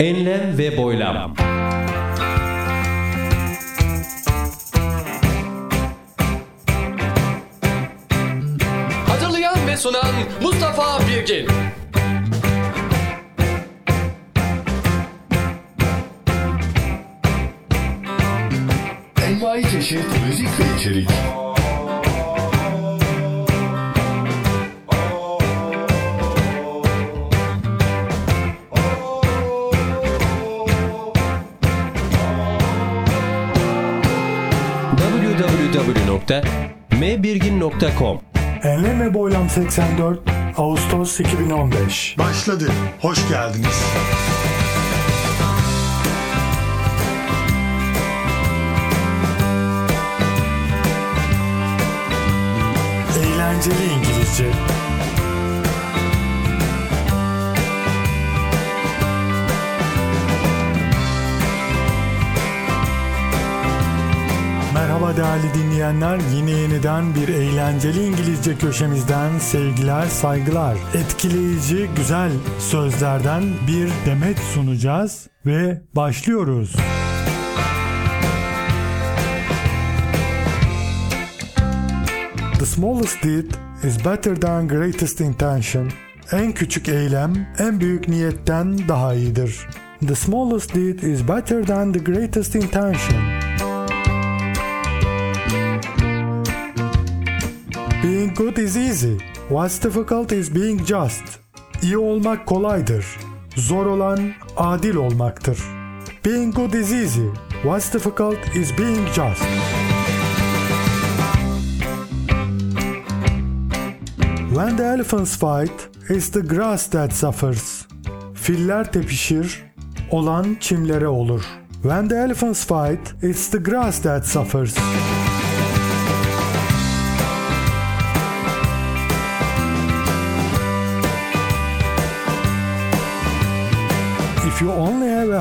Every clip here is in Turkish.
Enlem ve boylam. Hazırlayan ve sunan Mustafa Birgin. Envai çeşit müzik ve içerik. Enlem ve Boylam 84 Ağustos 2015 Başladı. Hoş geldiniz. Eğlenceli İngilizce Merhaba değerli dinleyenler. Yine yeniden bir eğlenceli İngilizce köşemizden sevgiler, saygılar. Etkileyici, güzel sözlerden bir demet sunacağız ve başlıyoruz. The smallest deed is better than greatest intention. En küçük eylem en büyük niyetten daha iyidir. The smallest deed is better than the greatest intention. Good is easy. What's difficult is being just. İyi olmak kolaydır. Zor olan adil olmaktır. Being good is easy. What's difficult is being just. When the elephants fight, it's the grass that suffers. Filler tepişir, olan çimlere olur. When the elephants fight, it's the grass that suffers.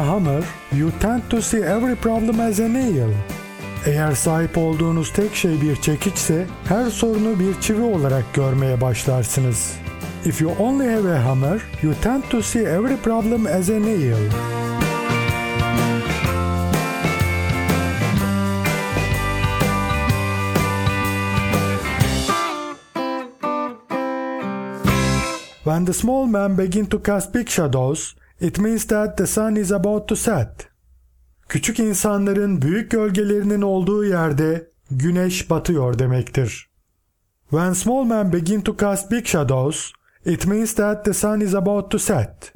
Hammer, you tend to see every problem as a nail. Eğer sahip olduğunuz tek şey bir çekiçse, her sorunu bir çivi olarak görmeye başlarsınız. If you only have a hammer, you tend to see every problem as a nail. When the small man begin to cast big shadows, it means that the sun is about to set. Küçük insanların büyük gölgelerinin olduğu yerde güneş batıyor demektir. When small men begin to cast big shadows, it means that the sun is about to set.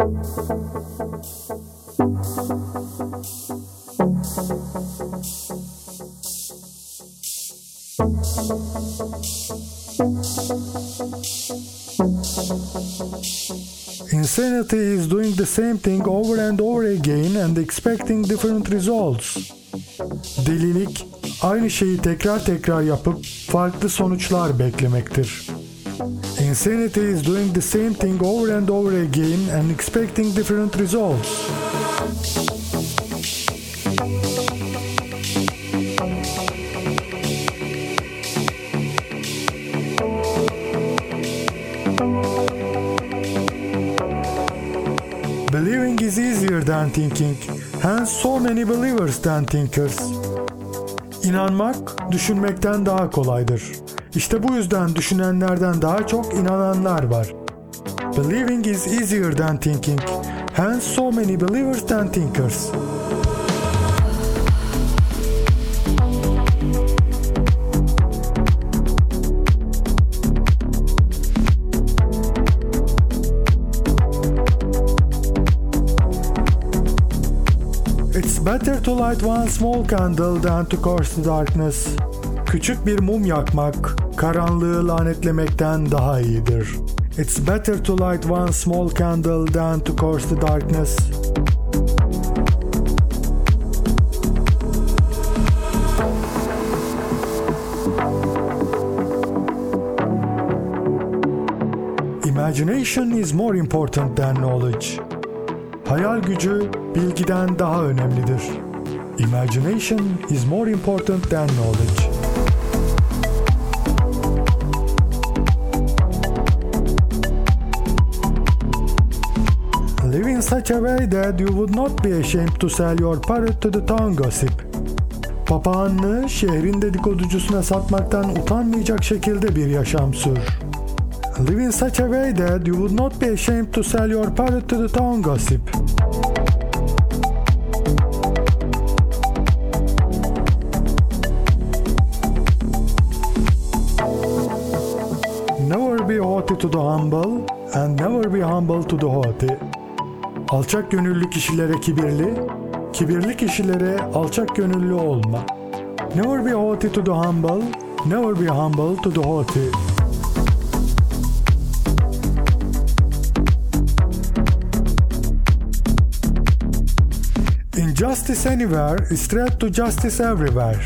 Insanity is doing the same thing over and over again and expecting different results. Delilik aynı şeyi tekrar tekrar yapıp farklı sonuçlar beklemektir. Insanity is doing the same thing over and over again and expecting different results. Easier than thinking. Hence so many believers than thinkers. İnanmak düşünmekten daha kolaydır. İşte bu yüzden düşünenlerden daha çok inananlar var. Believing is easier than thinking. Hence so many believers than thinkers. Better to light one small candle than to curse the darkness. Küçük bir mum yakmak, karanlığı lanetlemekten daha iyidir. It's better to light one small candle than to curse the darkness. Imagination is more important than knowledge. Hayal gücü bilgiden daha önemlidir. Imagination is more important than knowledge. such a way that you would not be ashamed to sell your parrot to the town gossip. Papağanını şehrin dedikoducusuna satmaktan utanmayacak şekilde bir yaşam sür. Live in such a way that you would not be ashamed to sell your parrot to the town gossip. Haughty to the humble and never be humble to the haughty. Alçak gönüllü kişilere kibirli, kibirli kişilere alçak gönüllü olma. Never be haughty to the humble, never be humble to the haughty. Injustice anywhere is threat to justice everywhere.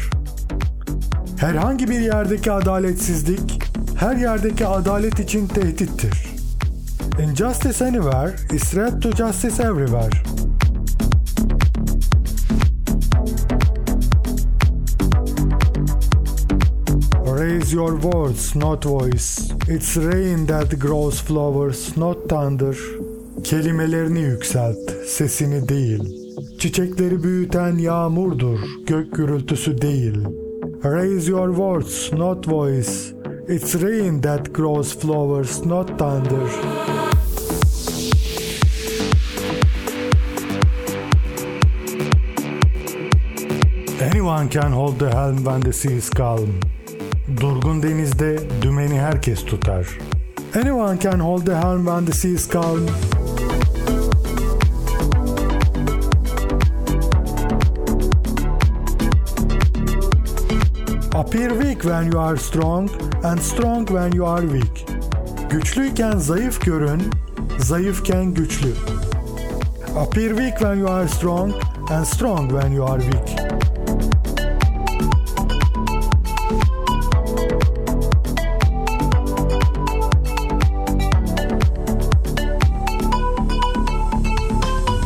Herhangi bir yerdeki adaletsizlik, her yerdeki adalet için tehdittir. Injustice anywhere is threat to justice everywhere. Raise your words, not voice. It's rain that grows flowers, not thunder. Kelimelerini yükselt, sesini değil. Çiçekleri büyüten yağmurdur, gök gürültüsü değil. Raise your words, not voice. It's rain that grows flowers, not thunder. Anyone can hold the helm when the sea is calm. Durgun denizde dümeni herkes tutar. Anyone can hold the helm when the sea is calm. Appear weak when you are strong and strong when you are weak. Güçlüyken zayıf görün, zayıfken güçlü. Appear weak when you are strong and strong when you are weak.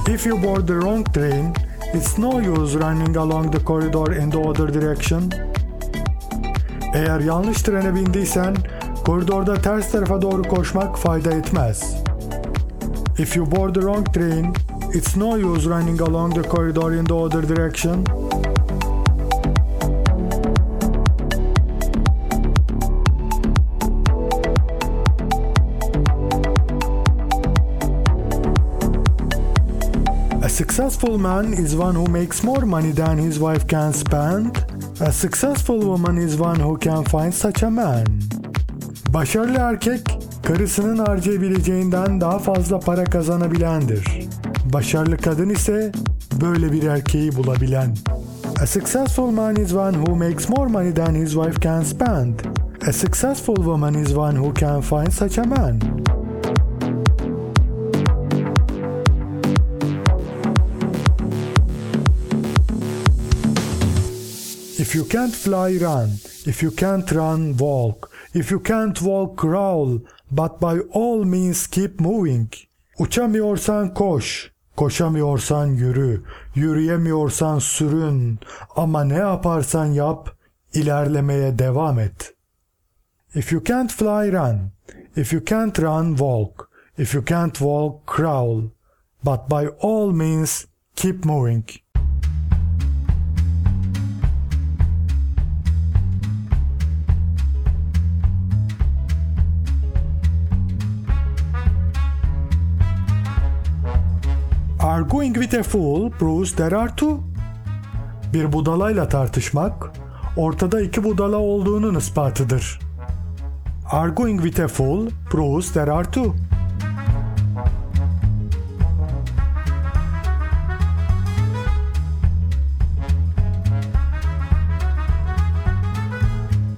If you board the wrong train, it's no use running along the corridor in the other direction. Eğer yanlış trene bindiysen, koridorda ters tarafa doğru koşmak fayda etmez. If you board the wrong train, it's no use running along the corridor in the other direction. A successful man is one who makes more money than his wife can spend. A successful woman is one who can find such a man. Başarılı erkek, karısının harcayabileceğinden daha fazla para kazanabilendir. Başarılı kadın ise böyle bir erkeği bulabilen. A successful man is one who makes more money than his wife can spend. A successful woman is one who can find such a man. If you can't fly, run. If you can't run, walk. If you can't walk, crawl. But by all means keep moving. Uçamıyorsan koş. Koşamıyorsan yürü. Yürüyemiyorsan sürün. Ama ne yaparsan yap, ilerlemeye devam et. If you can't fly, run. If you can't run, walk. If you can't walk, crawl. But by all means keep moving. Arguing with a fool proves there are two. Bir budalayla tartışmak, ortada iki budala olduğunun ispatıdır. Arguing with a fool proves there are two.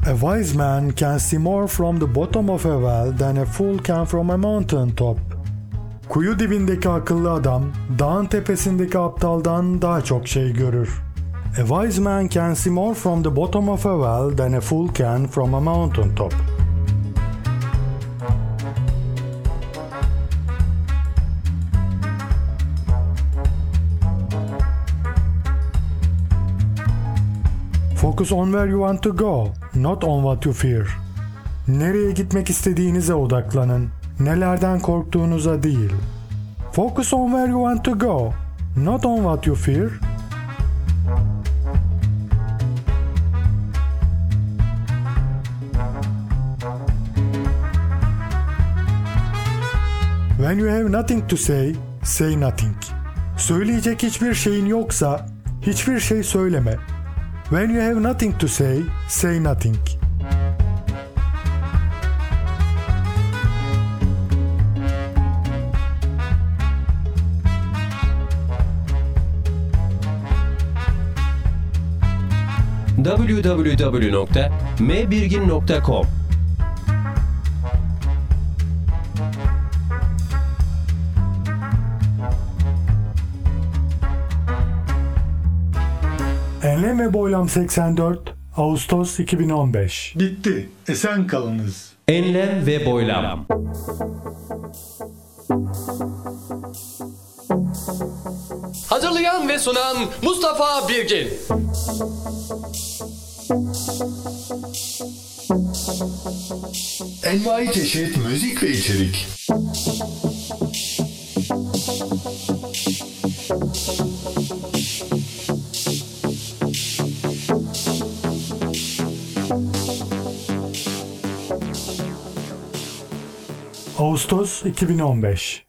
A wise man can see more from the bottom of a well than a fool can from a mountain top. Kuyu dibindeki akıllı adam, dağın tepesindeki aptaldan daha çok şey görür. A wise man can see more from the bottom of a well than a fool can from a mountain top. Focus on where you want to go, not on what you fear. Nereye gitmek istediğinize odaklanın, nelerden korktuğunuza değil. Focus on where you want to go, not on what you fear. When you have nothing to say, say nothing. Söyleyecek hiçbir şeyin yoksa hiçbir şey söyleme. When you have nothing to say, say nothing. www.mbirgin.com Enlem ve Boylam 84 Ağustos 2015 Bitti. Esen kalınız. Enlem ve boylam. Hazırlayan ve sunan Mustafa Birgin. Envai çeşit müzik ve içerik. Ağustos 2015